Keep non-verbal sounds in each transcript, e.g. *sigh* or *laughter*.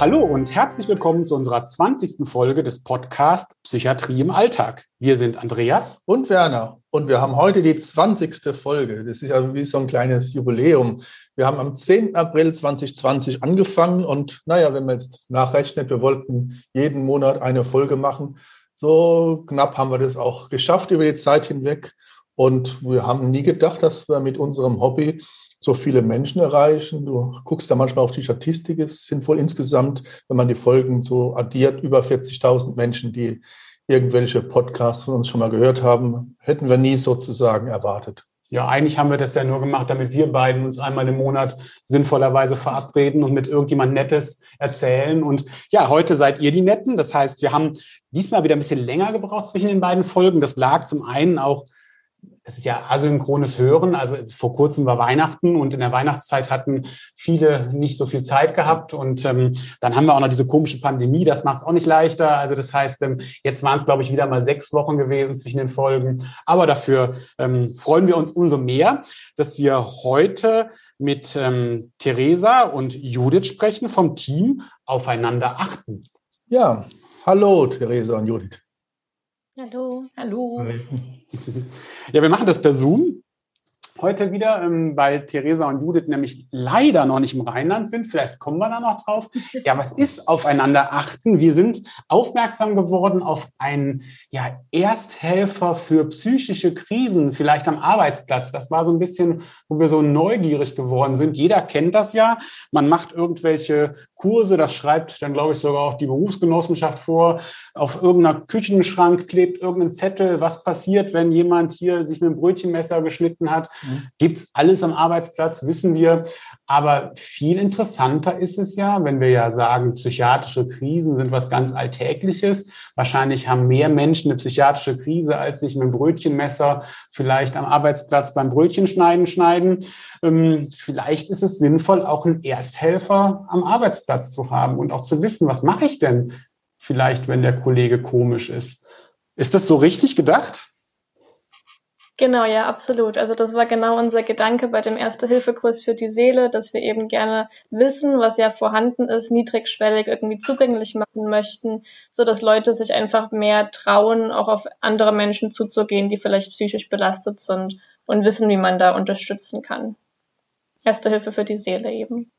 Hallo und herzlich willkommen zu unserer 20. Folge des Podcast Psychiatrie im Alltag. Wir sind Andreas und Werner und wir haben heute die 20. Folge. Das ist ja wie so ein kleines Jubiläum. Wir haben am 10. April 2020 angefangen und naja, wenn man jetzt nachrechnet, wir wollten jeden Monat eine Folge machen. So knapp haben wir das auch geschafft über die Zeit hinweg. Und wir haben nie gedacht, dass wir mit unserem Hobby so viele Menschen erreichen. Du guckst da manchmal auf die Statistik, es sind wohl insgesamt, wenn man die Folgen so addiert, über 40.000 Menschen, die irgendwelche Podcasts von uns schon mal gehört haben. Hätten wir nie sozusagen erwartet. Ja, eigentlich haben wir das ja nur gemacht, damit wir beiden uns einmal im Monat sinnvollerweise verabreden und mit irgendjemand Nettes erzählen. Und ja, heute seid ihr die Netten. Das heißt, wir haben diesmal wieder ein bisschen länger gebraucht zwischen den beiden Folgen. Das lag zum einen auch das ist ja asynchrones Hören. Also vor kurzem war Weihnachten und in der Weihnachtszeit hatten viele nicht so viel Zeit gehabt. Und ähm, dann haben wir auch noch diese komische Pandemie. Das macht es auch nicht leichter. Also das heißt, ähm, jetzt waren es, glaube ich, wieder mal sechs Wochen gewesen zwischen den Folgen. Aber dafür ähm, freuen wir uns umso mehr, dass wir heute mit ähm, Theresa und Judith sprechen vom Team Aufeinander achten. Ja, hallo Theresa und Judith. Hallo. Hallo. Ja, wir machen das per Zoom heute wieder, ähm, weil Theresa und Judith nämlich leider noch nicht im Rheinland sind. Vielleicht kommen wir da noch drauf. *laughs* Ja, was ist aufeinander achten? Wir sind aufmerksam geworden auf einen ja, Ersthelfer für psychische Krisen, vielleicht am Arbeitsplatz. Das war so ein bisschen, wo wir so neugierig geworden sind. Jeder kennt das ja. Man macht irgendwelche Kurse, das schreibt dann, glaube ich, sogar auch die Berufsgenossenschaft vor. Auf irgendeiner Küchenschrank klebt irgendein Zettel, was passiert, wenn jemand hier sich mit einem Brötchenmesser geschnitten hat. Mhm. Gibt es alles am Arbeitsplatz, wissen wir. Aber viel interessanter ist es ja, wenn wir ja sagen, psychiatrische Krisen sind was ganz Alltägliches. Wahrscheinlich haben mehr Menschen eine psychiatrische Krise, als sich mit einem Brötchenmesser vielleicht am Arbeitsplatz beim Brötchenschneiden schneiden. Ähm, vielleicht ist es sinnvoll, auch einen Ersthelfer am Arbeitsplatz zu haben und auch zu wissen, was mache ich denn vielleicht, wenn der Kollege komisch ist. Ist das so richtig gedacht? Genau, ja, absolut. Also das war genau unser Gedanke bei dem Erste-Hilfe-Kurs für die Seele, dass wir eben gerne wissen, was ja vorhanden ist, niedrigschwellig irgendwie zugänglich machen möchten, so dass Leute sich einfach mehr trauen, auch auf andere Menschen zuzugehen, die vielleicht psychisch belastet sind und wissen, wie man da unterstützen kann. Erste Hilfe für die Seele eben.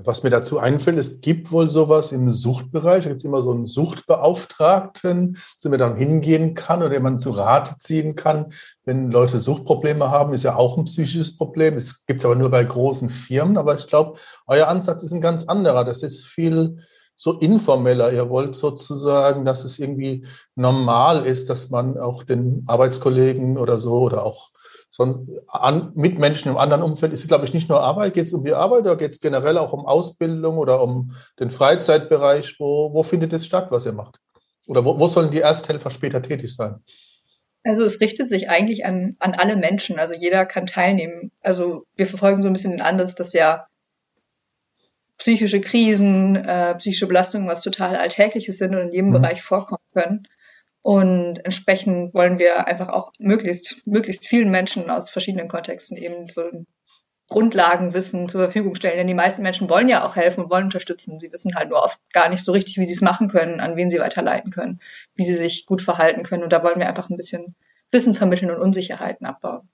Was mir dazu einfällt, es gibt wohl sowas im Suchtbereich. Da gibt es immer so einen Suchtbeauftragten, zu dem man dann hingehen kann oder den man zu Rate ziehen kann. Wenn Leute Suchtprobleme haben, ist ja auch ein psychisches Problem. Es gibt es aber nur bei großen Firmen. Aber ich glaube, euer Ansatz ist ein ganz anderer. Das ist viel so informeller. Ihr wollt sozusagen, dass es irgendwie normal ist, dass man auch den Arbeitskollegen oder so oder auch sonst an, mit Menschen im anderen Umfeld ist es, glaube ich, nicht nur Arbeit. Geht es um die Arbeit oder geht es generell auch um Ausbildung oder um den Freizeitbereich? Wo, wo findet es statt, was ihr macht? Oder wo, wo sollen die Ersthelfer später tätig sein? Also es richtet sich eigentlich an, an alle Menschen. Also jeder kann teilnehmen. Also wir verfolgen so ein bisschen den Ansatz, dass ja psychische Krisen, äh, psychische Belastungen was total Alltägliches sind und in jedem mhm. Bereich vorkommen können. Und entsprechend wollen wir einfach auch möglichst, möglichst vielen Menschen aus verschiedenen Kontexten eben so Grundlagenwissen zur Verfügung stellen. Denn die meisten Menschen wollen ja auch helfen und wollen unterstützen. Sie wissen halt nur oft gar nicht so richtig, wie sie es machen können, an wen sie weiterleiten können, wie sie sich gut verhalten können. Und da wollen wir einfach ein bisschen Wissen vermitteln und Unsicherheiten abbauen.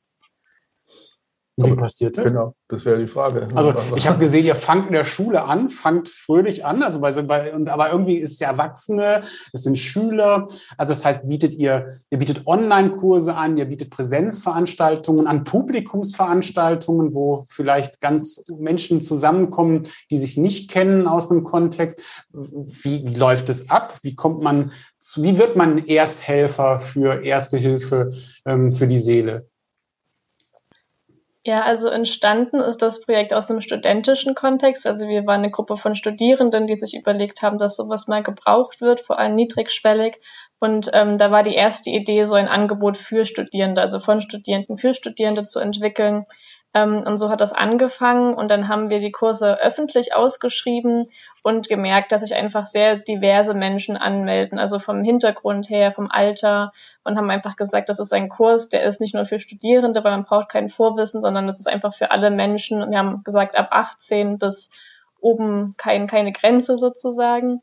Wie passiert das? Genau, das wäre die Frage. Also *laughs* ich habe gesehen, ihr fangt in der Schule an, fangt fröhlich an, also bei, bei, und, aber irgendwie ist es ja Erwachsene, es sind Schüler. Also das heißt, bietet ihr, ihr bietet Online-Kurse an, ihr bietet Präsenzveranstaltungen an, Publikumsveranstaltungen, wo vielleicht ganz Menschen zusammenkommen, die sich nicht kennen aus dem Kontext. Wie, wie läuft es ab? Wie kommt man zu, wie wird man Ersthelfer für Erste Hilfe ähm, für die Seele? Ja, also entstanden ist das Projekt aus einem studentischen Kontext. Also wir waren eine Gruppe von Studierenden, die sich überlegt haben, dass sowas mal gebraucht wird, vor allem niedrigschwellig. Und ähm, da war die erste Idee, so ein Angebot für Studierende, also von Studierenden für Studierende zu entwickeln, und so hat das angefangen und dann haben wir die Kurse öffentlich ausgeschrieben und gemerkt, dass sich einfach sehr diverse Menschen anmelden, also vom Hintergrund her, vom Alter und haben einfach gesagt, das ist ein Kurs, der ist nicht nur für Studierende, weil man braucht kein Vorwissen, sondern das ist einfach für alle Menschen. Und wir haben gesagt, ab 18 bis oben kein, keine Grenze sozusagen.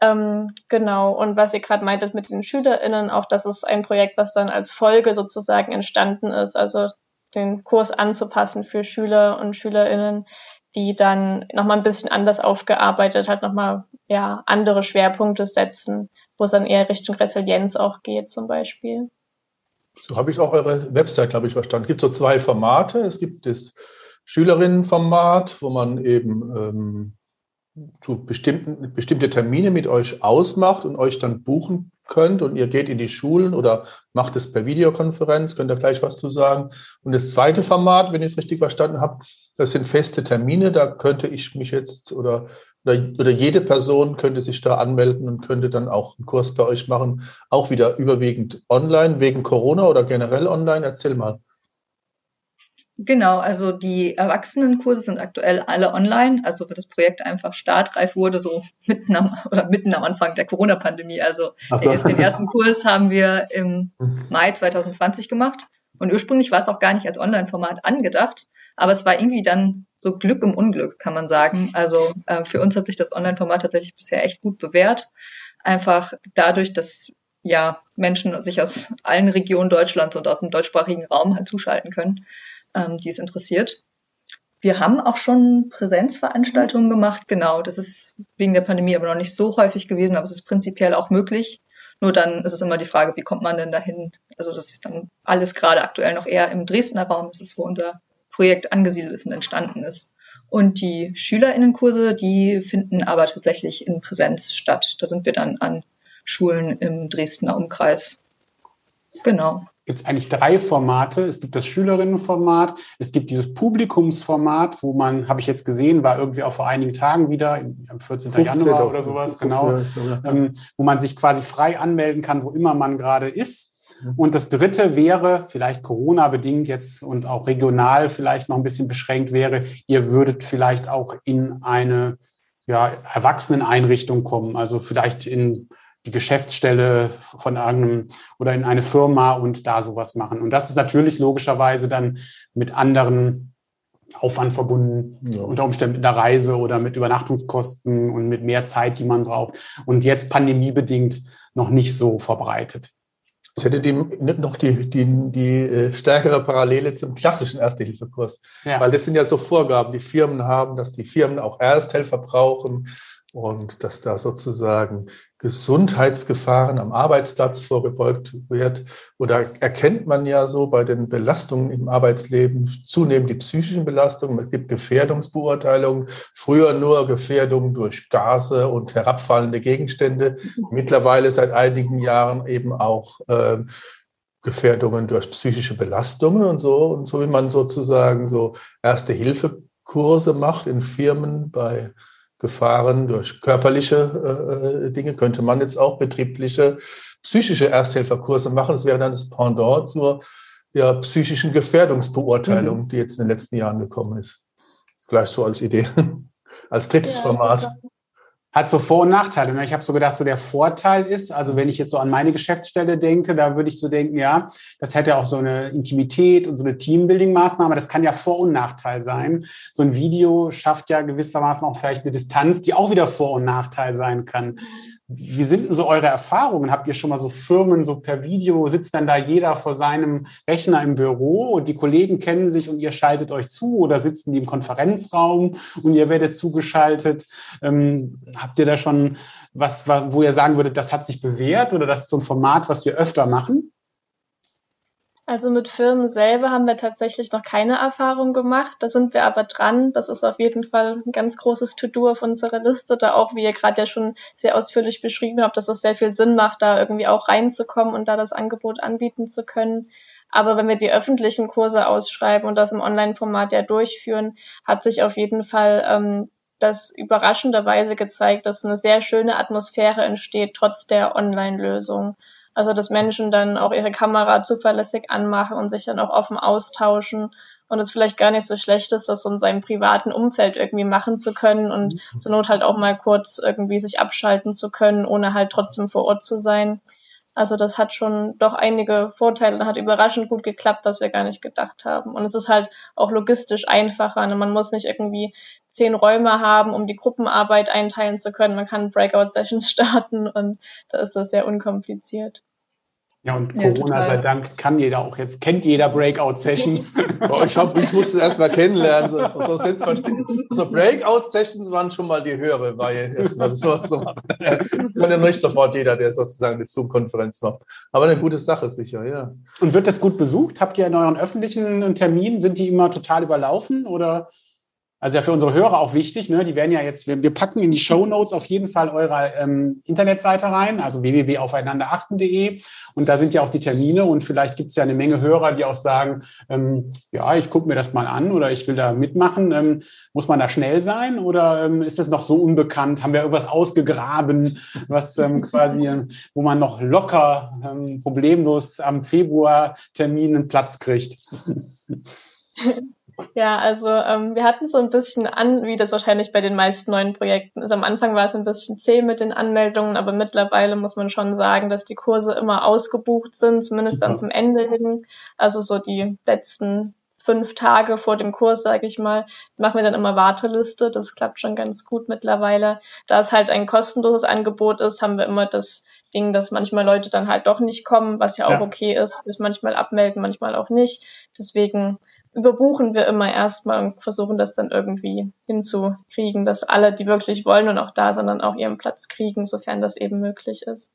Ähm, genau, und was ihr gerade meintet mit den SchülerInnen, auch das ist ein Projekt, was dann als Folge sozusagen entstanden ist, also den Kurs anzupassen für Schüler und SchülerInnen, die dann nochmal ein bisschen anders aufgearbeitet hat, nochmal ja, andere Schwerpunkte setzen, wo es dann eher Richtung Resilienz auch geht zum Beispiel. So habe ich auch eure Website, glaube ich, verstanden. Es gibt so zwei Formate. Es gibt das Schülerinnenformat, wo man eben ähm, so bestimmten, bestimmte Termine mit euch ausmacht und euch dann buchen könnt und ihr geht in die Schulen oder macht es per Videokonferenz, könnt ihr gleich was zu sagen. Und das zweite Format, wenn ich es richtig verstanden habe, das sind feste Termine, da könnte ich mich jetzt oder, oder, oder jede Person könnte sich da anmelden und könnte dann auch einen Kurs bei euch machen, auch wieder überwiegend online, wegen Corona oder generell online. Erzähl mal. Genau, also die Erwachsenenkurse sind aktuell alle online, also weil das Projekt einfach startreif wurde, so mitten am, oder mitten am Anfang der Corona-Pandemie. Also so. den ersten *laughs* Kurs haben wir im mhm. Mai 2020 gemacht und ursprünglich war es auch gar nicht als Online-Format angedacht, aber es war irgendwie dann so Glück im Unglück, kann man sagen. Also äh, für uns hat sich das Online-Format tatsächlich bisher echt gut bewährt. Einfach dadurch, dass ja Menschen sich aus allen Regionen Deutschlands und aus dem deutschsprachigen Raum halt zuschalten können ähm, die es interessiert. Wir haben auch schon Präsenzveranstaltungen gemacht, genau. Das ist wegen der Pandemie aber noch nicht so häufig gewesen, aber es ist prinzipiell auch möglich. Nur dann ist es immer die Frage, wie kommt man denn dahin? Also das ist dann alles gerade aktuell noch eher im Dresdner Raum. Das ist, wo unser Projekt angesiedelt ist und entstanden ist. Und die SchülerInnenkurse, die finden aber tatsächlich in Präsenz statt. Da sind wir dann an Schulen im Dresdner Umkreis. Genau gibt es eigentlich drei Formate. Es gibt das Schülerinnenformat, es gibt dieses Publikumsformat, wo man, habe ich jetzt gesehen, war irgendwie auch vor einigen Tagen wieder, am 14. 15. Januar oder sowas, 15. genau, ähm, wo man sich quasi frei anmelden kann, wo immer man gerade ist. Mhm. Und das dritte wäre, vielleicht Corona-bedingt jetzt und auch regional vielleicht noch ein bisschen beschränkt wäre, ihr würdet vielleicht auch in eine ja, Erwachseneneinrichtung kommen, also vielleicht in die Geschäftsstelle von irgendeinem oder in eine Firma und da sowas machen. Und das ist natürlich logischerweise dann mit anderen Aufwand verbunden, ja. unter Umständen mit der Reise oder mit Übernachtungskosten und mit mehr Zeit, die man braucht. Und jetzt pandemiebedingt noch nicht so verbreitet. Es hätte die, noch die, die, die äh, stärkere Parallele zum klassischen Erste-Hilfe-Kurs. Ja. Weil das sind ja so Vorgaben, die Firmen haben, dass die Firmen auch Ersthelfer brauchen und dass da sozusagen Gesundheitsgefahren am Arbeitsplatz vorgebeugt wird. Oder erkennt man ja so bei den Belastungen im Arbeitsleben zunehmend die psychischen Belastungen. Es gibt Gefährdungsbeurteilungen, früher nur Gefährdungen durch Gase und herabfallende Gegenstände, *laughs* mittlerweile seit einigen Jahren eben auch äh, Gefährdungen durch psychische Belastungen und so. Und so wie man sozusagen so Erste-Hilfe-Kurse macht in Firmen bei Gefahren durch körperliche äh, Dinge, könnte man jetzt auch betriebliche psychische Ersthelferkurse machen. Das wäre dann das Pendant zur ja, psychischen Gefährdungsbeurteilung, mhm. die jetzt in den letzten Jahren gekommen ist. Vielleicht so als Idee, *laughs* als drittes ja, Format hat so Vor- und Nachteile. Ne? Ich habe so gedacht, so der Vorteil ist, also wenn ich jetzt so an meine Geschäftsstelle denke, da würde ich so denken, ja, das hätte auch so eine Intimität und so eine Teambuilding-Maßnahme. Das kann ja Vor- und Nachteil sein. So ein Video schafft ja gewissermaßen auch vielleicht eine Distanz, die auch wieder Vor- und Nachteil sein kann. Wie sind denn so eure Erfahrungen? Habt ihr schon mal so Firmen so per Video, sitzt dann da jeder vor seinem Rechner im Büro und die Kollegen kennen sich und ihr schaltet euch zu oder sitzen die im Konferenzraum und ihr werdet zugeschaltet? Ähm, habt ihr da schon was, wo ihr sagen würdet, das hat sich bewährt oder das ist so ein Format, was wir öfter machen? Also mit Firmen selber haben wir tatsächlich noch keine Erfahrung gemacht. Da sind wir aber dran. Das ist auf jeden Fall ein ganz großes To-Do auf unserer Liste. Da auch, wie ihr gerade ja schon sehr ausführlich beschrieben habt, dass es sehr viel Sinn macht, da irgendwie auch reinzukommen und da das Angebot anbieten zu können. Aber wenn wir die öffentlichen Kurse ausschreiben und das im Online-Format ja durchführen, hat sich auf jeden Fall ähm, das überraschenderweise gezeigt, dass eine sehr schöne Atmosphäre entsteht, trotz der Online-Lösung. Also dass Menschen dann auch ihre Kamera zuverlässig anmachen und sich dann auch offen austauschen und es vielleicht gar nicht so schlecht ist, das so in seinem privaten Umfeld irgendwie machen zu können und mhm. zur Not halt auch mal kurz irgendwie sich abschalten zu können, ohne halt trotzdem vor Ort zu sein. Also das hat schon doch einige Vorteile, hat überraschend gut geklappt, was wir gar nicht gedacht haben. Und es ist halt auch logistisch einfacher. Ne? Man muss nicht irgendwie zehn Räume haben, um die Gruppenarbeit einteilen zu können. Man kann Breakout-Sessions *laughs* starten und da ist das sehr unkompliziert. Ja, und Corona ja, sei Dank kann jeder auch jetzt, kennt jeder Breakout-Sessions. *laughs* ich, hab, ich musste erst mal kennenlernen. So, so, so Breakout-Sessions waren schon mal die höhere Weihe erstmal. So, so. Kann ja nicht sofort jeder, der sozusagen eine Zoom-Konferenz macht. Aber eine gute Sache sicher, ja. Und wird das gut besucht? Habt ihr in euren öffentlichen Terminen, sind die immer total überlaufen oder also ja für unsere Hörer auch wichtig, ne? Die werden ja jetzt, wir, wir packen in die Show Notes auf jeden Fall eure ähm, Internetseite rein, also www.aufeinanderachten.de und da sind ja auch die Termine und vielleicht gibt es ja eine Menge Hörer, die auch sagen, ähm, ja, ich gucke mir das mal an oder ich will da mitmachen. Ähm, muss man da schnell sein oder ähm, ist das noch so unbekannt? Haben wir irgendwas ausgegraben, was ähm, *laughs* quasi, wo man noch locker, ähm, problemlos am Februar Termin einen Platz kriegt? *laughs* Ja, also ähm, wir hatten so ein bisschen an, wie das wahrscheinlich bei den meisten neuen Projekten ist. Am Anfang war es ein bisschen zäh mit den Anmeldungen, aber mittlerweile muss man schon sagen, dass die Kurse immer ausgebucht sind, zumindest dann zum Ende hin. Also so die letzten fünf Tage vor dem Kurs, sage ich mal, machen wir dann immer Warteliste. Das klappt schon ganz gut mittlerweile. Da es halt ein kostenloses Angebot ist, haben wir immer das Ding, dass manchmal Leute dann halt doch nicht kommen, was ja auch ja. okay ist, sich manchmal abmelden, manchmal auch nicht. Deswegen überbuchen wir immer erstmal und versuchen das dann irgendwie hinzukriegen, dass alle, die wirklich wollen und auch da sind, dann auch ihren Platz kriegen, sofern das eben möglich ist.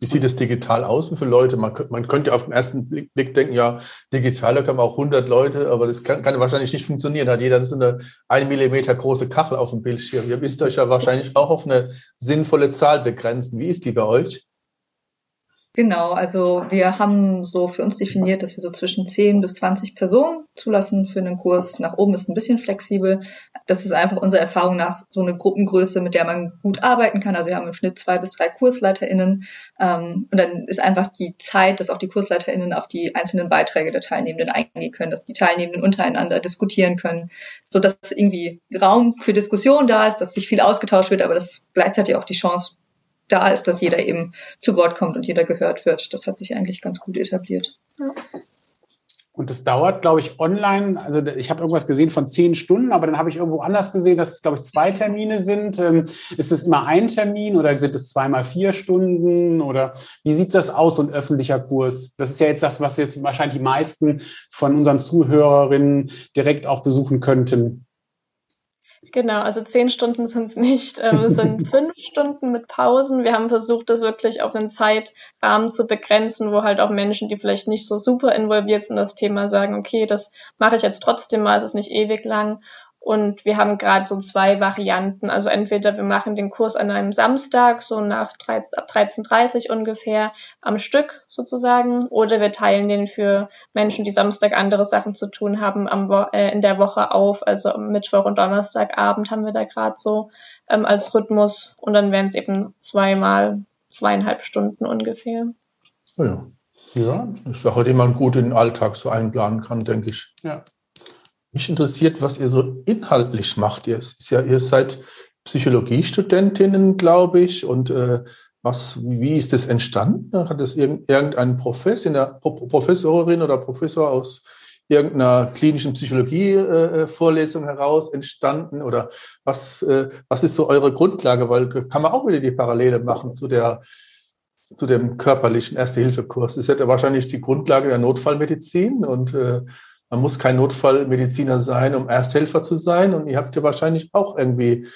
Wie sieht es digital aus? Viele Leute? Man, man könnte auf den ersten Blick, Blick, denken, ja, digital, da kann man auch 100 Leute, aber das kann, kann wahrscheinlich nicht funktionieren. Hat jeder so eine ein Millimeter große Kachel auf dem Bildschirm. Ihr müsst euch ja wahrscheinlich auch auf eine sinnvolle Zahl begrenzen. Wie ist die bei euch? Genau, also wir haben so für uns definiert, dass wir so zwischen 10 bis 20 Personen zulassen für einen Kurs. Nach oben ist ein bisschen flexibel. Das ist einfach unserer Erfahrung nach so eine Gruppengröße, mit der man gut arbeiten kann. Also wir haben im Schnitt zwei bis drei KursleiterInnen. Ähm, und dann ist einfach die Zeit, dass auch die KursleiterInnen auf die einzelnen Beiträge der Teilnehmenden eingehen können, dass die Teilnehmenden untereinander diskutieren können, so dass irgendwie Raum für Diskussion da ist, dass sich viel ausgetauscht wird, aber dass gleichzeitig auch die Chance da ist, dass jeder eben zu Wort kommt und jeder gehört wird. Das hat sich eigentlich ganz gut etabliert. Ja. Und das dauert, glaube ich, online. Also ich habe irgendwas gesehen von zehn Stunden, aber dann habe ich irgendwo anders gesehen, dass es, glaube ich, zwei Termine sind. Ähm, ist es immer ein Termin oder sind es zweimal vier Stunden? Oder wie sieht das aus, so ein öffentlicher Kurs? Das ist ja jetzt das, was jetzt wahrscheinlich die meisten von unseren Zuhörerinnen direkt auch besuchen könnten. Genau, also zehn Stunden sind es nicht. Es sind fünf Stunden mit Pausen. Wir haben versucht, das wirklich auf einen Zeitrahmen zu begrenzen, wo halt auch Menschen, die vielleicht nicht so super involviert sind, das Thema sagen, okay, das mache ich jetzt trotzdem mal, es ist nicht ewig lang. Und wir haben gerade so zwei Varianten. Also entweder wir machen den Kurs an einem Samstag, so nach 13, ab 13.30 ungefähr am Stück sozusagen, oder wir teilen den für Menschen, die Samstag andere Sachen zu tun haben, am, äh, in der Woche auf. Also am Mittwoch und Donnerstagabend haben wir da gerade so ähm, als Rhythmus. Und dann wären es eben zweimal zweieinhalb Stunden ungefähr. Ja. Ja, das ist auch, den man gut in den Alltag so einplanen kann, denke ich. Ja. Mich interessiert, was ihr so inhaltlich macht. Ihr, ist ja, ihr seid Psychologiestudentinnen, glaube ich. Und äh, was, wie ist das entstanden? Hat das irgendein Professor, Professorin oder Professor aus irgendeiner klinischen Psychologie-Vorlesung äh, heraus entstanden? Oder was, äh, was ist so eure Grundlage? Weil kann man auch wieder die Parallele machen zu der zu dem körperlichen Erste-Hilfe-Kurs. Das ist ja wahrscheinlich die Grundlage der Notfallmedizin und äh, man muss kein Notfallmediziner sein, um Ersthelfer zu sein. Und ihr habt ja wahrscheinlich auch irgendwie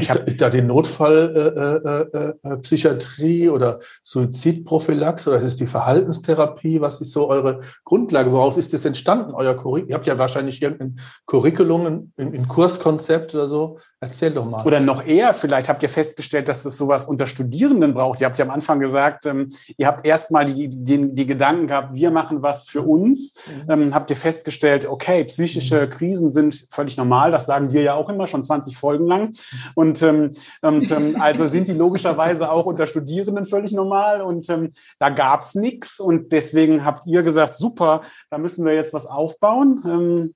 ich da, da den Notfallpsychiatrie äh, äh, äh, Psychiatrie oder Suizidprophylax oder ist es die Verhaltenstherapie? Was ist so eure Grundlage? Woraus ist das entstanden, euer Curriculum? Ihr habt ja wahrscheinlich irgendein Curriculum, ein, ein Kurskonzept oder so. Erzähl doch mal. Oder noch eher, vielleicht habt ihr festgestellt, dass es sowas unter Studierenden braucht. Ihr habt ja am Anfang gesagt, ähm, ihr habt erstmal die, die, die Gedanken gehabt, wir machen was für uns. Mhm. Ähm, habt ihr festgestellt, okay, psychische mhm. Krisen sind völlig normal. Das sagen wir ja auch immer schon 20 Folgen lang. Und, ähm, und ähm, also sind die logischerweise auch unter Studierenden völlig normal. Und ähm, da gab's nichts. Und deswegen habt ihr gesagt, super, da müssen wir jetzt was aufbauen. Ähm,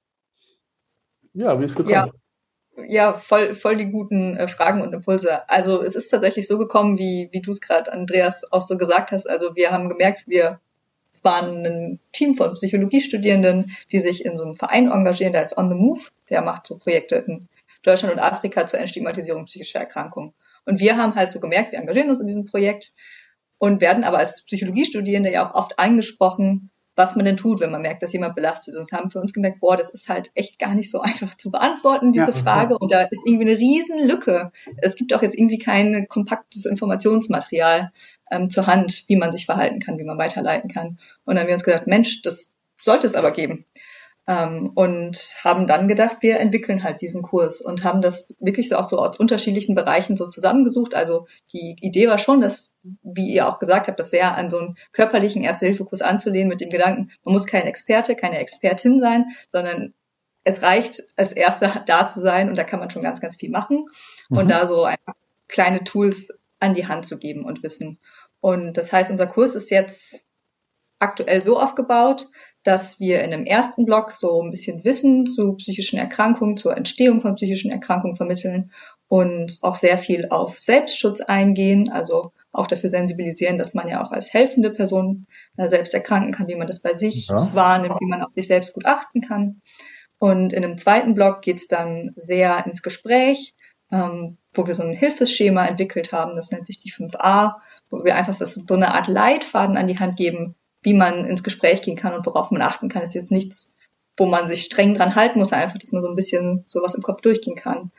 ja, wie ist gekommen? Ja. ja, voll, voll die guten äh, Fragen und Impulse. Also es ist tatsächlich so gekommen, wie, wie du es gerade, Andreas, auch so gesagt hast. Also wir haben gemerkt, wir waren ein Team von Psychologiestudierenden, die sich in so einem Verein engagieren, der ist On the Move, der macht so Projekte in Deutschland und Afrika zur Entstigmatisierung psychischer Erkrankungen. Und wir haben halt so gemerkt, wir engagieren uns in diesem Projekt und werden aber als Psychologiestudierende ja auch oft angesprochen, was man denn tut, wenn man merkt, dass jemand belastet ist. Und haben für uns gemerkt, boah, das ist halt echt gar nicht so *laughs* einfach zu beantworten, diese ja, Frage. Und da ist irgendwie eine riesen Lücke. Es gibt auch jetzt irgendwie kein kompaktes Informationsmaterial ähm, zur Hand, wie man sich verhalten kann, wie man weiterleiten kann. Und dann haben wir uns gedacht, Mensch, das sollte es aber geben. Ähm, und haben dann gedacht, wir entwickeln halt diesen Kurs und haben das wirklich so auch so aus unterschiedlichen Bereichen so zusammengesucht. Also die Idee war schon, dass, wie ihr auch gesagt habt, das sehr an so einen körperlichen Erste-Hilfe-Kurs anzulehnen mit dem Gedanken, man muss kein Experte, keine Expertin sein, sondern es reicht, als Erster da zu sein und da kann man schon ganz, ganz viel machen mhm. und da so einfach kleine Tools an die Hand zu geben und Wissen. Und das heißt, unser Kurs ist jetzt aktuell so aufgebaut, dass wir in dem ersten Block so ein bisschen Wissen zu psychischen Erkrankungen, zur Entstehung von psychischen Erkrankungen vermitteln und auch sehr viel auf Selbstschutz eingehen, also auch dafür sensibilisieren, dass man ja auch als helfende Person äh, selbst erkranken kann, wie man das bei sich ja. wahrnimmt, wie man auf sich selbst gut achten kann. Und in dem zweiten Block geht's dann sehr ins Gespräch, ähm, wo wir so ein Hilfeschema entwickelt haben, das nennt sich die 5a, wo wir einfach so eine Art Leitfaden an die Hand geben, wie man ins Gespräch gehen kann und worauf man achten kann. Das ist jetzt nichts, wo man sich streng dran halten muss, einfach, dass man so ein bisschen sowas im Kopf durchgehen kann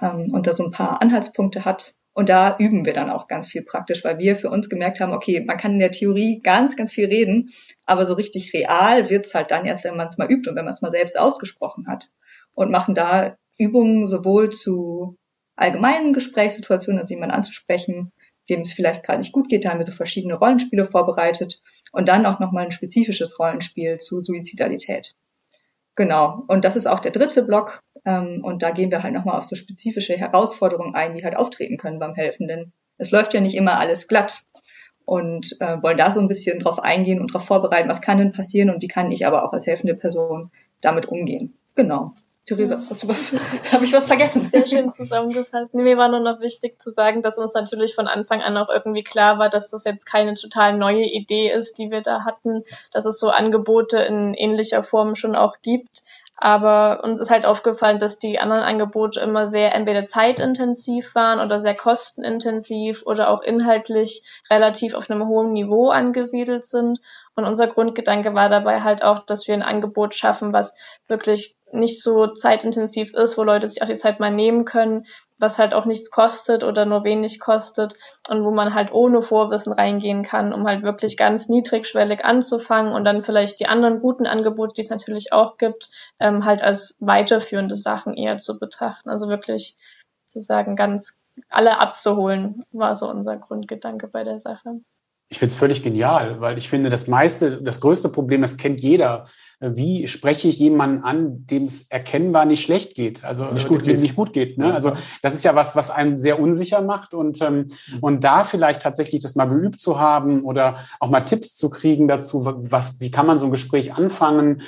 ähm, und da so ein paar Anhaltspunkte hat. Und da üben wir dann auch ganz viel praktisch, weil wir für uns gemerkt haben, okay, man kann in der Theorie ganz, ganz viel reden, aber so richtig real wird's halt dann erst, wenn man es mal übt und wenn man es mal selbst ausgesprochen hat. Und machen da Übungen sowohl zu allgemeinen Gesprächssituationen, also jemanden anzusprechen, dem es vielleicht gerade nicht gut geht. Da haben wir so verschiedene Rollenspiele vorbereitet und dann auch nochmal ein spezifisches Rollenspiel zu Suizidalität. Genau. Und das ist auch der dritte Block. Ähm, und da gehen wir halt nochmal auf so spezifische Herausforderungen ein, die halt auftreten können beim Helfenden. Es läuft ja nicht immer alles glatt und äh, wollen da so ein bisschen drauf eingehen und darauf vorbereiten, was kann denn passieren und wie kann ich aber auch als helfende Person damit umgehen. Genau. Theresa, hast du was? *laughs* Habe ich was vergessen? Sehr schön zusammengefasst. Nee, mir war nur noch wichtig zu sagen, dass uns natürlich von Anfang an auch irgendwie klar war, dass das jetzt keine total neue Idee ist, die wir da hatten, dass es so Angebote in ähnlicher Form schon auch gibt. Aber uns ist halt aufgefallen, dass die anderen Angebote immer sehr entweder zeitintensiv waren oder sehr kostenintensiv oder auch inhaltlich relativ auf einem hohen Niveau angesiedelt sind. Und unser Grundgedanke war dabei halt auch, dass wir ein Angebot schaffen, was wirklich nicht so zeitintensiv ist, wo Leute sich auch die Zeit mal nehmen können, was halt auch nichts kostet oder nur wenig kostet und wo man halt ohne Vorwissen reingehen kann, um halt wirklich ganz niedrigschwellig anzufangen und dann vielleicht die anderen guten Angebote, die es natürlich auch gibt, ähm, halt als weiterführende Sachen eher zu betrachten. Also wirklich zu sagen, ganz alle abzuholen, war so unser Grundgedanke bei der Sache. Ich finde es völlig genial, weil ich finde, das meiste, das größte Problem, das kennt jeder. Wie spreche ich jemanden an, dem es erkennbar nicht schlecht geht, also nicht gut geht, nicht gut geht. Ne? Also das ist ja was, was einem sehr unsicher macht und ähm, mhm. und da vielleicht tatsächlich das mal geübt zu haben oder auch mal Tipps zu kriegen dazu, was, wie kann man so ein Gespräch anfangen,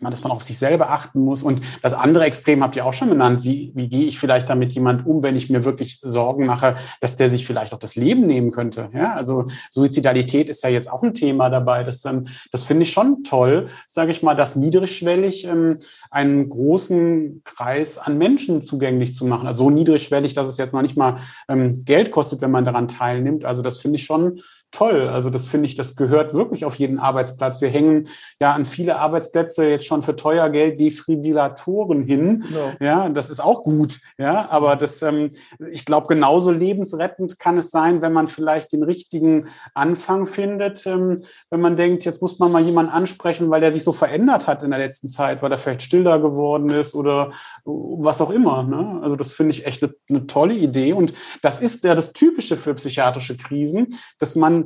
dass man auf sich selber achten muss. Und das andere Extrem habt ihr auch schon genannt. Wie, wie gehe ich vielleicht damit jemand um, wenn ich mir wirklich Sorgen mache, dass der sich vielleicht auch das Leben nehmen könnte? Ja, also Suizidalität ist ja jetzt auch ein Thema dabei. Das, ähm, das finde ich schon toll, sage ich mal, das niedrigschwellig ähm, einen großen Kreis an Menschen zugänglich zu machen. Also so niedrigschwellig, dass es jetzt noch nicht mal ähm, Geld kostet, wenn man daran teilnimmt. Also das finde ich schon toll. Also das finde ich, das gehört wirklich auf jeden Arbeitsplatz. Wir hängen ja an viele Arbeitsplätze jetzt schon für teuer Geld Defibrillatoren hin. Genau. Ja, das ist auch gut. Ja, aber das, ähm, ich glaube, genauso lebensrettend kann es sein, wenn man vielleicht den richtigen Anfang findet, ähm, wenn man denkt, jetzt muss man mal jemanden ansprechen, weil der sich so verändert hat in der letzten Zeit, weil er vielleicht stiller geworden ist oder was auch immer. Ne? Also das finde ich echt eine, eine tolle Idee. Und das ist ja das Typische für psychiatrische Krisen, dass man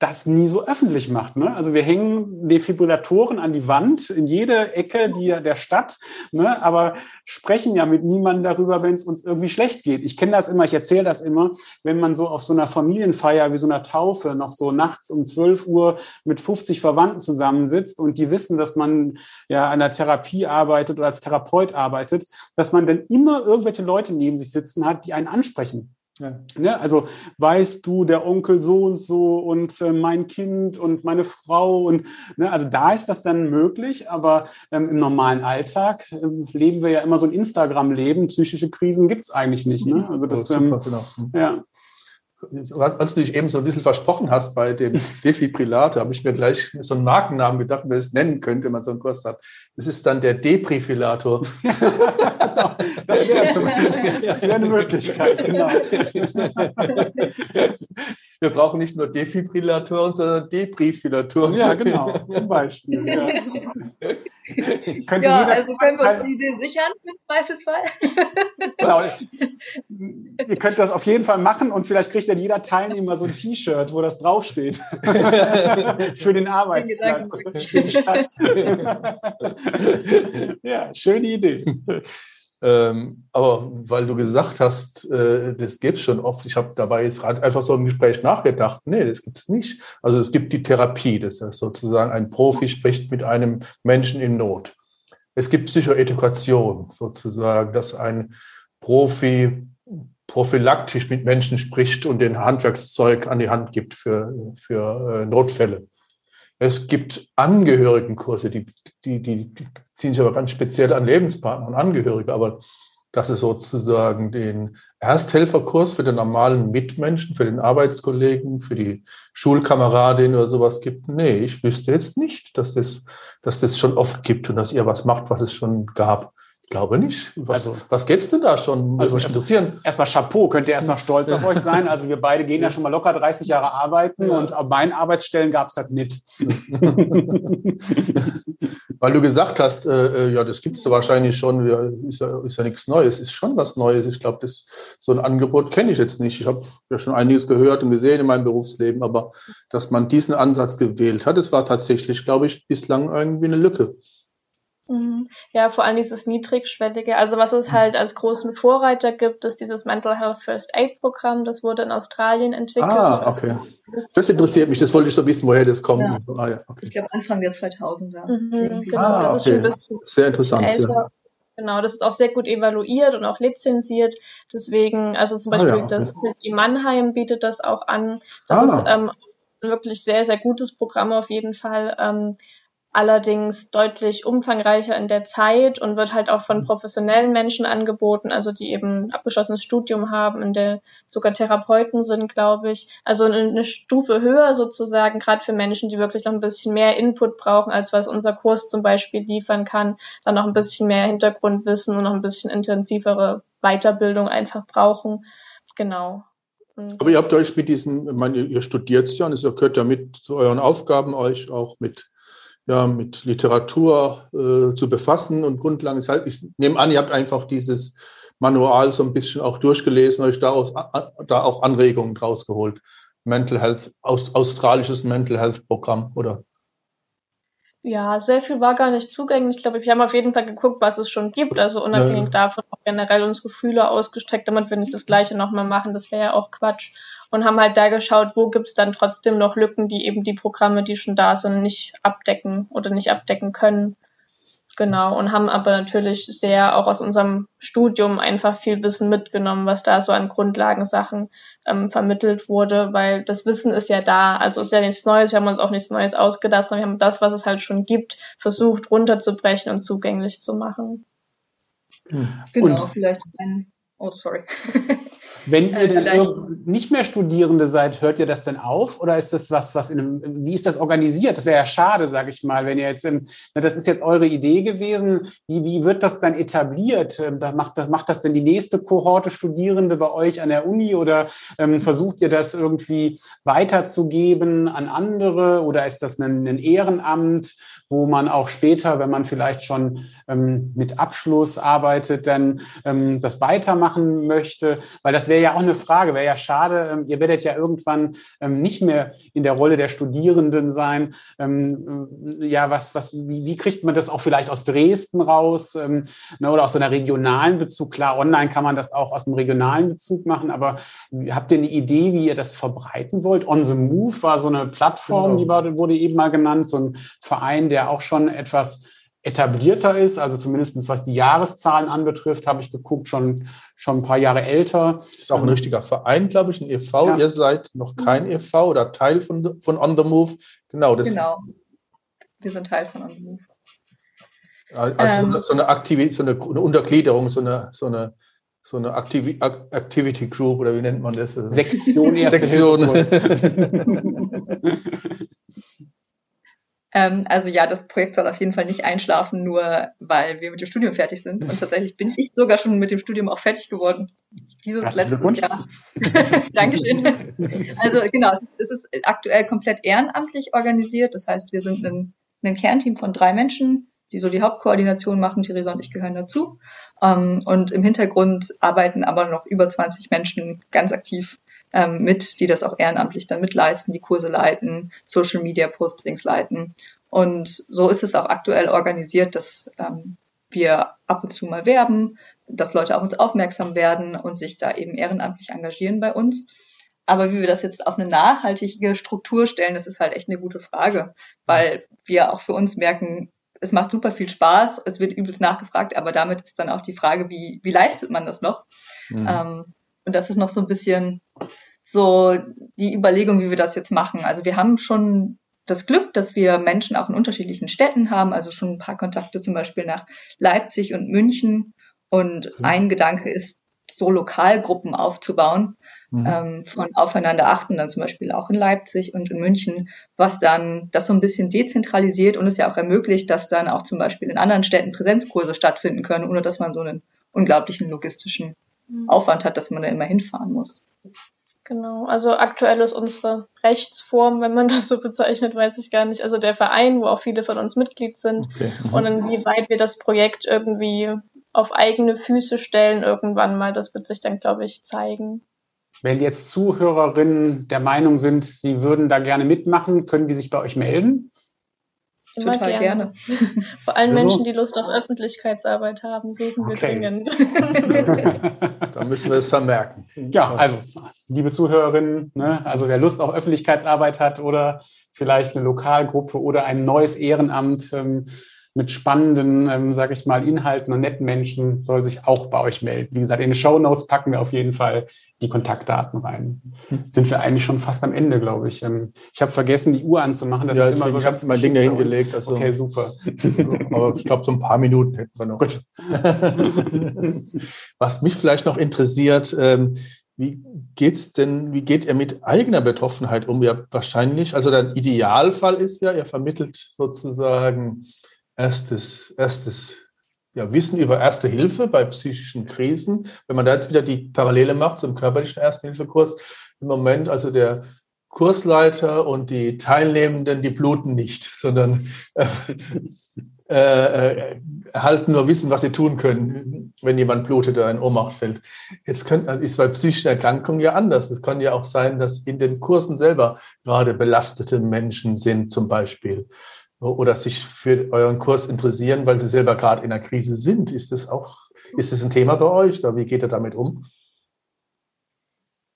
das nie so öffentlich macht. Ne? Also wir hängen Defibrillatoren an die Wand in jede Ecke die, der Stadt, ne? aber sprechen ja mit niemandem darüber, wenn es uns irgendwie schlecht geht. Ich kenne das immer, ich erzähle das immer, wenn man so auf so einer Familienfeier wie so einer Taufe noch so nachts um 12 Uhr mit 50 Verwandten zusammensitzt und die wissen, dass man ja an der Therapie arbeitet oder als Therapeut arbeitet, dass man dann immer irgendwelche Leute neben sich sitzen hat, die einen ansprechen. Ja. Ne? Also weißt du, der Onkel so und so und äh, mein Kind und meine Frau und ne? also da ist das dann möglich, aber ähm, im normalen Alltag äh, leben wir ja immer so ein Instagram-Leben. Psychische Krisen gibt es eigentlich nicht. Ne? Also das, oh, super, ähm, genau. ja als du dich eben so ein bisschen versprochen hast bei dem *laughs* Defibrillator, habe ich mir gleich so einen Markennamen gedacht, wie man es nennen könnte, wenn man so einen Kurs hat. Das ist dann der Deprifilator. *laughs* *laughs* das wäre wär eine Möglichkeit, genau. Wir brauchen nicht nur Defibrillatoren, sondern Debrifilatoren. Ja, genau, zum Beispiel. Ja. *laughs* Könnte ja, also können wir uns die Idee sichern im Zweifelsfall. *laughs* Genau. Ihr könnt das auf jeden Fall machen und vielleicht kriegt dann jeder Teilnehmer so ein T-Shirt, wo das draufsteht. *laughs* Für den Arbeitsplatz. Ja, schöne Idee. Ähm, aber weil du gesagt hast, äh, das gibt es schon oft, ich habe dabei jetzt einfach so im Gespräch nachgedacht, nee, das gibt es nicht. Also es gibt die Therapie, das heißt sozusagen ein Profi spricht mit einem Menschen in Not. Es gibt Psychoedukation, sozusagen, dass ein Profi prophylaktisch mit Menschen spricht und den Handwerkszeug an die Hand gibt für, für äh, Notfälle. Es gibt Angehörigenkurse, die, die, die, die ziehen sich aber ganz speziell an Lebenspartner und Angehörige. Aber dass es sozusagen den Ersthelferkurs für den normalen Mitmenschen, für den Arbeitskollegen, für die Schulkameradin oder sowas gibt. Nee, ich wüsste jetzt nicht, dass das, dass das schon oft gibt und dass ihr was macht, was es schon gab glaube nicht. Was, also, was gäbe es denn da schon? Also mich interessieren. Erstmal Chapeau, könnt ihr erstmal stolz auf euch sein. Also wir beide gehen *laughs* ja schon mal locker 30 Jahre arbeiten ja. und auf meinen Arbeitsstellen gab es das nicht. *laughs* Weil du gesagt hast, äh, äh ja, das gibt es wahrscheinlich schon, ja, ist, ja, ist ja nichts Neues, ist schon was Neues. Ich glaube, so ein Angebot kenne ich jetzt nicht. Ich habe ja schon einiges gehört und gesehen in meinem Berufsleben, aber dass man diesen Ansatz gewählt hat, das war tatsächlich, glaube ich, bislang irgendwie eine Lücke. Mhm. Ja, vor allem dieses niedrigschwellige. Also was es halt als großen Vorreiter gibt, ist dieses Mental Health First Aid Programm. Das wurde in Australien entwickelt. Ah, okay. Das interessiert mich. Das wollte ich so wissen, woher das kommt. Ja. Ah, ja, okay. Ich glaube Anfang der 2000er. Mhm, genau, ah, ein bisschen, Sehr interessant. Ja. Genau, das ist auch sehr gut evaluiert und auch lizenziert. Deswegen, also zum Beispiel ah, ja, okay. das City Mannheim bietet das auch an. Das ah. ist ähm, wirklich sehr, sehr gutes Programm auf jeden Fall. Ähm, allerdings deutlich umfangreicher in der Zeit und wird halt auch von mhm. professionellen Menschen angeboten, also die eben abgeschlossenes Studium haben, in der sogar Therapeuten sind, glaube ich. Also eine Stufe höher sozusagen, gerade für Menschen, die wirklich noch ein bisschen mehr Input brauchen, als was unser Kurs zum Beispiel liefern kann, dann noch ein bisschen mehr Hintergrundwissen und noch ein bisschen intensivere Weiterbildung einfach brauchen. Genau. Aber ihr habt euch mit diesen, ich meine, ihr studiert ja und es gehört ja mit zu euren Aufgaben, euch auch mit ja, mit Literatur äh, zu befassen und Grundlagen. Deshalb, ich nehme an, ihr habt einfach dieses Manual so ein bisschen auch durchgelesen, euch daraus, da auch Anregungen draus geholt. Mental Health, aus, australisches Mental Health Programm, oder? Ja, sehr viel war gar nicht zugänglich. Ich glaube, wir haben auf jeden Fall geguckt, was es schon gibt. Also unabhängig ja. davon auch generell uns Gefühle ausgestreckt, damit wir nicht das Gleiche nochmal machen. Das wäre ja auch Quatsch. Und haben halt da geschaut, wo gibt's dann trotzdem noch Lücken, die eben die Programme, die schon da sind, nicht abdecken oder nicht abdecken können. Genau, und haben aber natürlich sehr auch aus unserem Studium einfach viel Wissen mitgenommen, was da so an Grundlagensachen ähm, vermittelt wurde, weil das Wissen ist ja da, also ist ja nichts Neues, wir haben uns auch nichts Neues ausgedacht, sondern wir haben das, was es halt schon gibt, versucht runterzubrechen und zugänglich zu machen. Genau, und vielleicht ein Oh, sorry. *laughs* Wenn ihr dann nicht mehr Studierende seid, hört ihr das dann auf? Oder ist das was, was in einem, wie ist das organisiert? Das wäre ja schade, sage ich mal, wenn ihr jetzt, im, das ist jetzt eure Idee gewesen. Wie, wie wird das dann etabliert? Ähm, da macht, das, macht das denn die nächste Kohorte Studierende bei euch an der Uni oder ähm, versucht ihr das irgendwie weiterzugeben an andere? Oder ist das ein, ein Ehrenamt, wo man auch später, wenn man vielleicht schon ähm, mit Abschluss arbeitet, dann ähm, das weitermacht? machen möchte, weil das wäre ja auch eine Frage, wäre ja schade. Ähm, ihr werdet ja irgendwann ähm, nicht mehr in der Rolle der Studierenden sein. Ähm, äh, ja, was, was, wie, wie, kriegt man das auch vielleicht aus Dresden raus ne, oder aus so einer regionalen Bezug? Klar, online kann man das auch aus einem regionalen Bezug machen, aber habt ihr eine Idee, wie ihr das verbreiten wollt? On the Move war so eine Plattform, genau. die wurde eben mal genannt, so ein Verein, der auch schon etwas etablierter ist, also zumindest was die Jahreszahlen anbetrifft, habe ich geguckt, schon, schon ein paar Jahre älter. Ist auch ein richtiger Verein, glaube ich, ein e.V. Ja. Ihr seid noch kein mhm. e.V. oder Teil von, von On the Move. Genau, das genau. Wir sind Teil von On the Move. Also ähm, so, eine, Aktivität, so eine, eine Untergliederung, so eine, so eine so eine Activi Activity Group oder wie nennt man das? Sektion. Sektion. *laughs* Ähm, also ja, das Projekt soll auf jeden Fall nicht einschlafen, nur weil wir mit dem Studium fertig sind. Und tatsächlich bin ich sogar schon mit dem Studium auch fertig geworden. Dieses letzte Jahr. *laughs* Dankeschön. Also genau, es ist, es ist, aktuell komplett ehrenamtlich organisiert. Das heißt, wir sind ein, ein Kernteam von drei Menschen, die so die Hauptkoordination machen. Theresa und ich gehören dazu. Ähm, und im Hintergrund arbeiten aber noch über 20 Menschen ganz aktiv ähm, mit, die das auch ehrenamtlich dann mitleisten, die Kurse leiten, Social Media Postings leiten. Und so ist es auch aktuell organisiert, dass ähm, wir ab und zu mal werben, dass Leute auf uns aufmerksam werden und sich da eben ehrenamtlich engagieren bei uns. Aber wie wir das jetzt auf eine nachhaltige Struktur stellen, das ist halt echt eine gute Frage, weil wir auch für uns merken, es macht super viel Spaß, es wird übelst nachgefragt, aber damit ist dann auch die Frage, wie, wie leistet man das noch? Mhm. Ähm, und das ist noch so ein bisschen so die Überlegung, wie wir das jetzt machen. Also wir haben schon das Glück, dass wir Menschen auch in unterschiedlichen Städten haben, also schon ein paar Kontakte zum Beispiel nach Leipzig und München. Und mhm. ein Gedanke ist, so Lokalgruppen aufzubauen, mhm. ähm, von aufeinander achten, dann zum Beispiel auch in Leipzig und in München, was dann das so ein bisschen dezentralisiert und es ja auch ermöglicht, dass dann auch zum Beispiel in anderen Städten Präsenzkurse stattfinden können, ohne dass man so einen unglaublichen logistischen. Aufwand hat, dass man da immer hinfahren muss. Genau, also aktuell ist unsere Rechtsform, wenn man *laughs* das so bezeichnet, weiß ich gar nicht. Also der Verein, wo auch viele von uns Mitglied sind okay. mhm. und inwieweit wir das Projekt irgendwie auf eigene Füße stellen irgendwann mal, das wird sich dann, glaube ich, zeigen. Wenn jetzt Zuhörerinnen der Meinung sind, sie würden da gerne mitmachen, können die sich bei euch melden? Immer Total gerne. gerne. Vor allem also. Menschen, die Lust auf Öffentlichkeitsarbeit haben, suchen wir okay. dringend. *laughs* *laughs* müssen wir es vermerken. Ja, also, liebe Zuhörerinnen, ne, also wer Lust auf Öffentlichkeitsarbeit hat oder vielleicht eine Lokalgruppe oder ein neues Ehrenamt, ähm, mit spannenden, ähm, sage ich mal, Inhalten und netten Menschen soll sich auch bei euch melden. Wie gesagt, in den Show Notes packen wir auf jeden Fall die Kontaktdaten rein. Sind wir eigentlich schon fast am Ende, glaube ich. Ähm, ich habe vergessen, die Uhr anzumachen. Das ja, ist immer so ich habe mein Ding dahin gelegt. Also, okay, super. *laughs* Aber ich glaube, so ein paar Minuten hätten wir noch. Gut. *laughs* Was mich vielleicht noch interessiert, ähm, wie geht's denn, wie geht ihr mit eigener Betroffenheit um? Ja, wahrscheinlich, also der Idealfall ist ja, ihr vermittelt sozusagen erstes, erstes ja, Wissen über Erste Hilfe bei psychischen Krisen. Wenn man da jetzt wieder die Parallele macht zum körperlichen Erste-Hilfe-Kurs, im Moment also der Kursleiter und die Teilnehmenden, die bluten nicht, *laughs* sondern äh, äh, erhalten nur Wissen, was sie tun können, wenn jemand blutet oder in Ohnmacht fällt. Jetzt könnte, ist bei psychischen Erkrankungen ja anders. Es kann ja auch sein, dass in den Kursen selber gerade belastete Menschen sind, zum Beispiel oder sich für euren Kurs interessieren, weil sie selber gerade in einer Krise sind. Ist das auch, ist das ein Thema bei euch oder wie geht ihr damit um?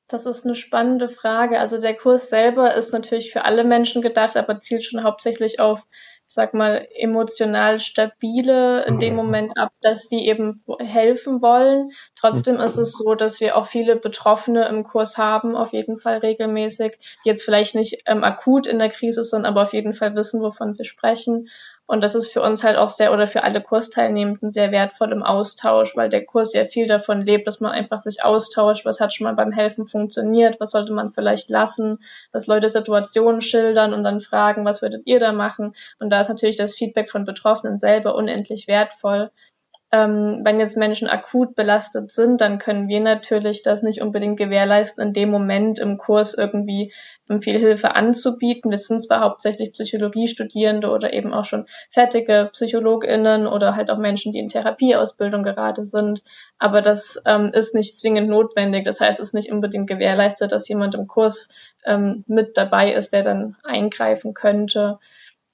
Das ist eine spannende Frage. Also der Kurs selber ist natürlich für alle Menschen gedacht, aber zielt schon hauptsächlich auf sag mal, emotional stabile in dem Moment ab, dass die eben helfen wollen. Trotzdem ist es so, dass wir auch viele Betroffene im Kurs haben, auf jeden Fall regelmäßig, die jetzt vielleicht nicht ähm, akut in der Krise sind, aber auf jeden Fall wissen, wovon sie sprechen und das ist für uns halt auch sehr oder für alle Kursteilnehmenden sehr wertvoll im Austausch, weil der Kurs ja viel davon lebt, dass man einfach sich austauscht, was hat schon mal beim Helfen funktioniert, was sollte man vielleicht lassen, dass Leute Situationen schildern und dann fragen, was würdet ihr da machen? Und da ist natürlich das Feedback von Betroffenen selber unendlich wertvoll. Ähm, wenn jetzt Menschen akut belastet sind, dann können wir natürlich das nicht unbedingt gewährleisten, in dem Moment im Kurs irgendwie viel Hilfe anzubieten. Wir sind zwar hauptsächlich Psychologiestudierende oder eben auch schon fertige PsychologInnen oder halt auch Menschen, die in Therapieausbildung gerade sind, aber das ähm, ist nicht zwingend notwendig. Das heißt, es ist nicht unbedingt gewährleistet, dass jemand im Kurs ähm, mit dabei ist, der dann eingreifen könnte.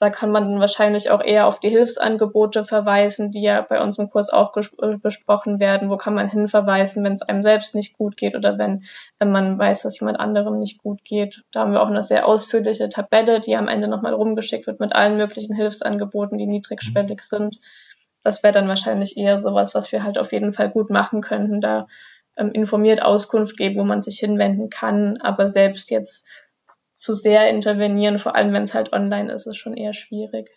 Da kann man dann wahrscheinlich auch eher auf die Hilfsangebote verweisen, die ja bei uns im Kurs auch äh, besprochen werden. Wo kann man hinverweisen, wenn es einem selbst nicht gut geht oder wenn, wenn man weiß, dass jemand anderem nicht gut geht. Da haben wir auch eine sehr ausführliche Tabelle, die am Ende nochmal rumgeschickt wird mit allen möglichen Hilfsangeboten, die niedrigschwellig sind. Das wäre dann wahrscheinlich eher sowas, was wir halt auf jeden Fall gut machen könnten, da ähm, informiert Auskunft geben, wo man sich hinwenden kann, aber selbst jetzt zu sehr intervenieren, vor allem wenn es halt online ist, ist schon eher schwierig.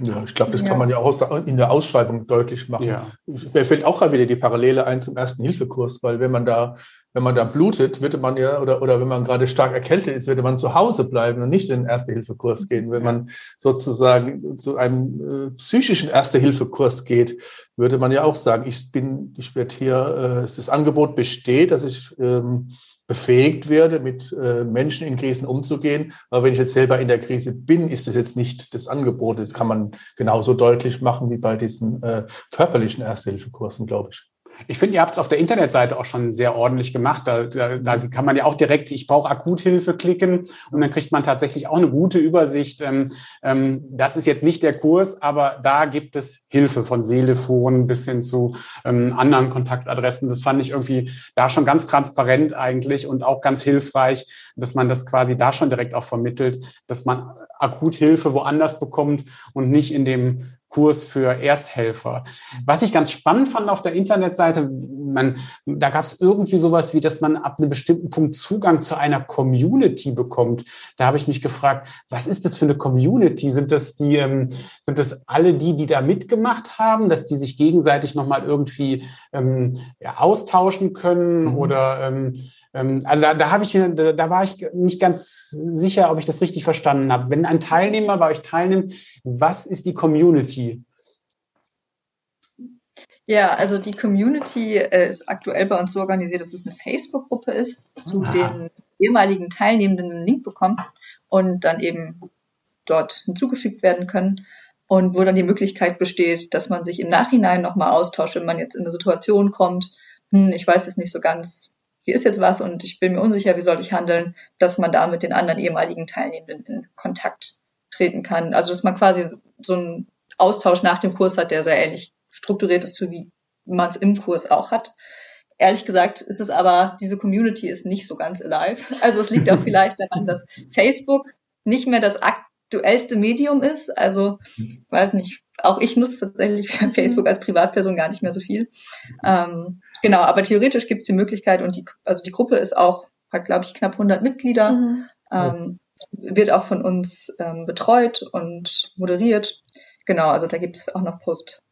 Ja, ich glaube, das ja. kann man ja auch in der Ausschreibung deutlich machen. Ja. Mir fällt auch wieder die Parallele ein zum ersten Hilfekurs, weil wenn man da, wenn man da blutet, würde man ja, oder, oder wenn man gerade stark erkältet ist, würde man zu Hause bleiben und nicht in den Erste-Hilfe-Kurs gehen. Wenn man sozusagen zu einem äh, psychischen Erste-Hilfe-Kurs geht, würde man ja auch sagen, ich bin, ich werde hier, äh, das Angebot besteht, dass ich ähm, befähigt werde, mit äh, Menschen in Krisen umzugehen. Aber wenn ich jetzt selber in der Krise bin, ist das jetzt nicht das Angebot. Das kann man genauso deutlich machen wie bei diesen äh, körperlichen Ersthilfekursen, glaube ich. Ich finde, ihr habt es auf der Internetseite auch schon sehr ordentlich gemacht. Da, da, da kann man ja auch direkt, ich brauche Akuthilfe klicken und dann kriegt man tatsächlich auch eine gute Übersicht. Ähm, ähm, das ist jetzt nicht der Kurs, aber da gibt es Hilfe von Telefon bis hin zu ähm, anderen Kontaktadressen. Das fand ich irgendwie da schon ganz transparent eigentlich und auch ganz hilfreich, dass man das quasi da schon direkt auch vermittelt, dass man Akuthilfe woanders bekommt und nicht in dem Kurs für Ersthelfer. Was ich ganz spannend fand auf der Internetseite, man, da gab es irgendwie sowas wie, dass man ab einem bestimmten Punkt Zugang zu einer Community bekommt. Da habe ich mich gefragt, was ist das für eine Community? Sind das die, ähm, sind das alle die, die da mitgemacht haben, dass die sich gegenseitig nochmal irgendwie ähm, ja, austauschen können mhm. oder ähm, also da, da habe ich, da, da war ich nicht ganz sicher, ob ich das richtig verstanden habe. Wenn ein Teilnehmer bei euch teilnimmt, was ist die Community? Ja, also die Community äh, ist aktuell bei uns so organisiert, dass es eine Facebook-Gruppe ist, zu Aha. den ehemaligen Teilnehmenden einen Link bekommt und dann eben dort hinzugefügt werden können und wo dann die Möglichkeit besteht, dass man sich im Nachhinein nochmal austauscht, wenn man jetzt in eine Situation kommt, hm, ich weiß jetzt nicht so ganz, hier ist jetzt was und ich bin mir unsicher, wie soll ich handeln, dass man da mit den anderen ehemaligen Teilnehmenden in Kontakt treten kann. Also dass man quasi so einen Austausch nach dem Kurs hat, der sehr ähnlich strukturiert ist, zu wie man es im Kurs auch hat. Ehrlich gesagt ist es aber, diese Community ist nicht so ganz alive. Also es liegt auch *laughs* vielleicht daran, dass Facebook nicht mehr das aktuellste Medium ist. Also, weiß nicht, auch ich nutze tatsächlich Facebook als Privatperson gar nicht mehr so viel. Ähm, Genau, aber theoretisch gibt es die Möglichkeit und die, also die Gruppe ist auch, hat glaube ich knapp 100 Mitglieder, mhm. ähm, wird auch von uns ähm, betreut und moderiert. Genau, also da gibt es auch noch Post.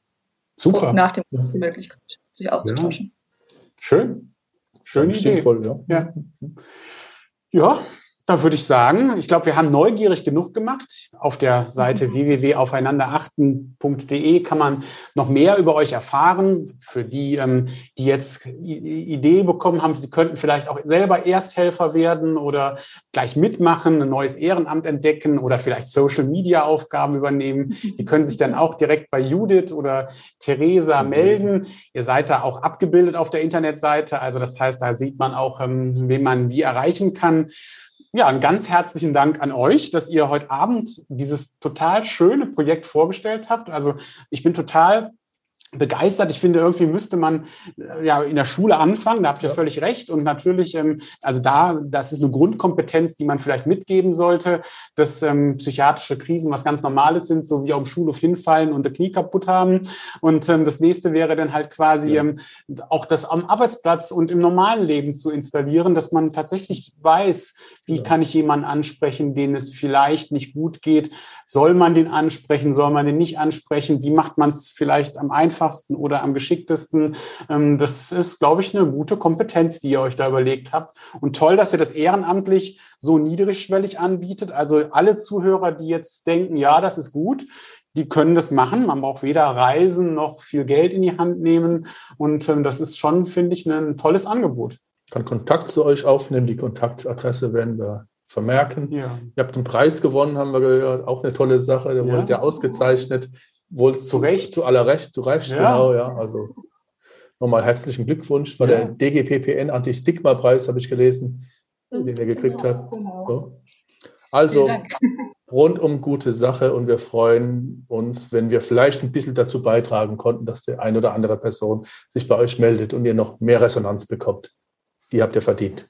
Super. nach dem Kurs die Möglichkeit, sich auszutauschen. Ja. Schön. Schöne Idee. Sinnvoll, ja. ja. Ja, dann würde ich sagen, ich glaube, wir haben neugierig genug gemacht. Auf der Seite mhm. www.aufeinanderachten.de kann man noch mehr über euch erfahren. Für die, ähm, die jetzt Idee bekommen haben, sie könnten vielleicht auch selber Ersthelfer werden oder gleich mitmachen, ein neues Ehrenamt entdecken oder vielleicht Social-Media-Aufgaben übernehmen. Die können sich dann auch direkt bei Judith oder Theresa mhm. melden. Ihr seid da auch abgebildet auf der Internetseite. Also das heißt, da sieht man auch, ähm, wen man wie erreichen kann. Ja, einen ganz herzlichen Dank an euch, dass ihr heute Abend dieses total schöne Projekt vorgestellt habt. Also ich bin total begeistert. Ich finde, irgendwie müsste man äh, ja in der Schule anfangen. Da habt ihr ja. völlig recht. Und natürlich, ähm, also da, das ist eine Grundkompetenz, die man vielleicht mitgeben sollte, dass ähm, psychiatrische Krisen was ganz Normales sind, so wie auf dem Schulhof hinfallen und das Knie kaputt haben. Und ähm, das nächste wäre dann halt quasi ja. ähm, auch das am Arbeitsplatz und im normalen Leben zu installieren, dass man tatsächlich weiß, wie ja. kann ich jemanden ansprechen, den es vielleicht nicht gut geht. Soll man den ansprechen? Soll man den nicht ansprechen? Wie macht man es vielleicht am einfachsten? Einfachsten oder am geschicktesten. Ähm, das ist, glaube ich, eine gute Kompetenz, die ihr euch da überlegt habt. Und toll, dass ihr das ehrenamtlich so niedrigschwellig anbietet. Also alle Zuhörer, die jetzt denken, ja, das ist gut, die können das machen. Man braucht weder reisen noch viel Geld in die Hand nehmen. Und ähm, das ist schon, finde ich, ein tolles Angebot. Kann Kontakt zu euch aufnehmen. Die Kontaktadresse werden wir vermerken. Ja. Ihr habt einen Preis gewonnen, haben wir gehört. Auch eine tolle Sache. Der ja. wurde ja ausgezeichnet. Wohl zu Recht. Zu aller Recht, zu Recht, ja. genau, ja. Also nochmal herzlichen Glückwunsch. War ja. der DGPPN Anti-Stigma-Preis, habe ich gelesen, den ihr gekriegt genau, habt. Genau. So. Also *laughs* rundum gute Sache und wir freuen uns, wenn wir vielleicht ein bisschen dazu beitragen konnten, dass die eine oder andere Person sich bei euch meldet und ihr noch mehr Resonanz bekommt. Die habt ihr verdient.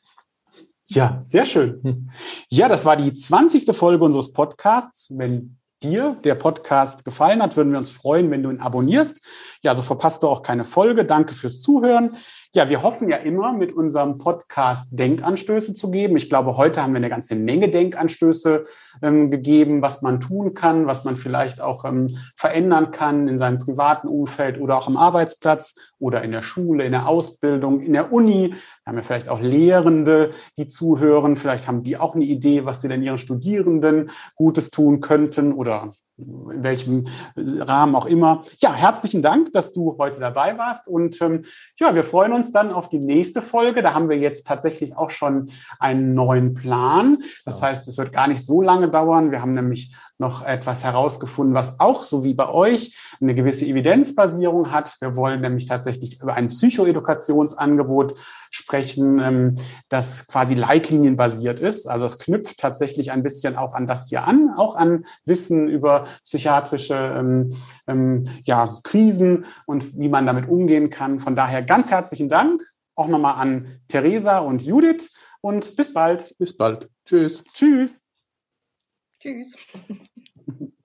Ja, sehr schön. Hm. Ja, das war die 20. Folge unseres Podcasts. Wenn dir der Podcast gefallen hat, würden wir uns freuen, wenn du ihn abonnierst. Ja, also verpasst du auch keine Folge. Danke fürs Zuhören. Ja, wir hoffen ja immer, mit unserem Podcast Denkanstöße zu geben. Ich glaube, heute haben wir eine ganze Menge Denkanstöße ähm, gegeben, was man tun kann, was man vielleicht auch ähm, verändern kann in seinem privaten Umfeld oder auch am Arbeitsplatz oder in der Schule, in der Ausbildung, in der Uni. Da haben wir vielleicht auch Lehrende, die zuhören. Vielleicht haben die auch eine Idee, was sie denn ihren Studierenden Gutes tun könnten oder in welchem Rahmen auch immer. Ja, herzlichen Dank, dass du heute dabei warst. Und ähm, ja, wir freuen uns dann auf die nächste Folge. Da haben wir jetzt tatsächlich auch schon einen neuen Plan. Das heißt, es wird gar nicht so lange dauern. Wir haben nämlich noch etwas herausgefunden, was auch so wie bei euch eine gewisse Evidenzbasierung hat. Wir wollen nämlich tatsächlich über ein Psychoedukationsangebot sprechen, ähm, das quasi leitlinienbasiert ist. Also es knüpft tatsächlich ein bisschen auch an das hier an, auch an Wissen über psychiatrische ähm, ähm, ja, Krisen und wie man damit umgehen kann. Von daher ganz herzlichen Dank auch nochmal an Theresa und Judith und bis bald. Bis bald. Tschüss. Tschüss. Tschüss. *laughs*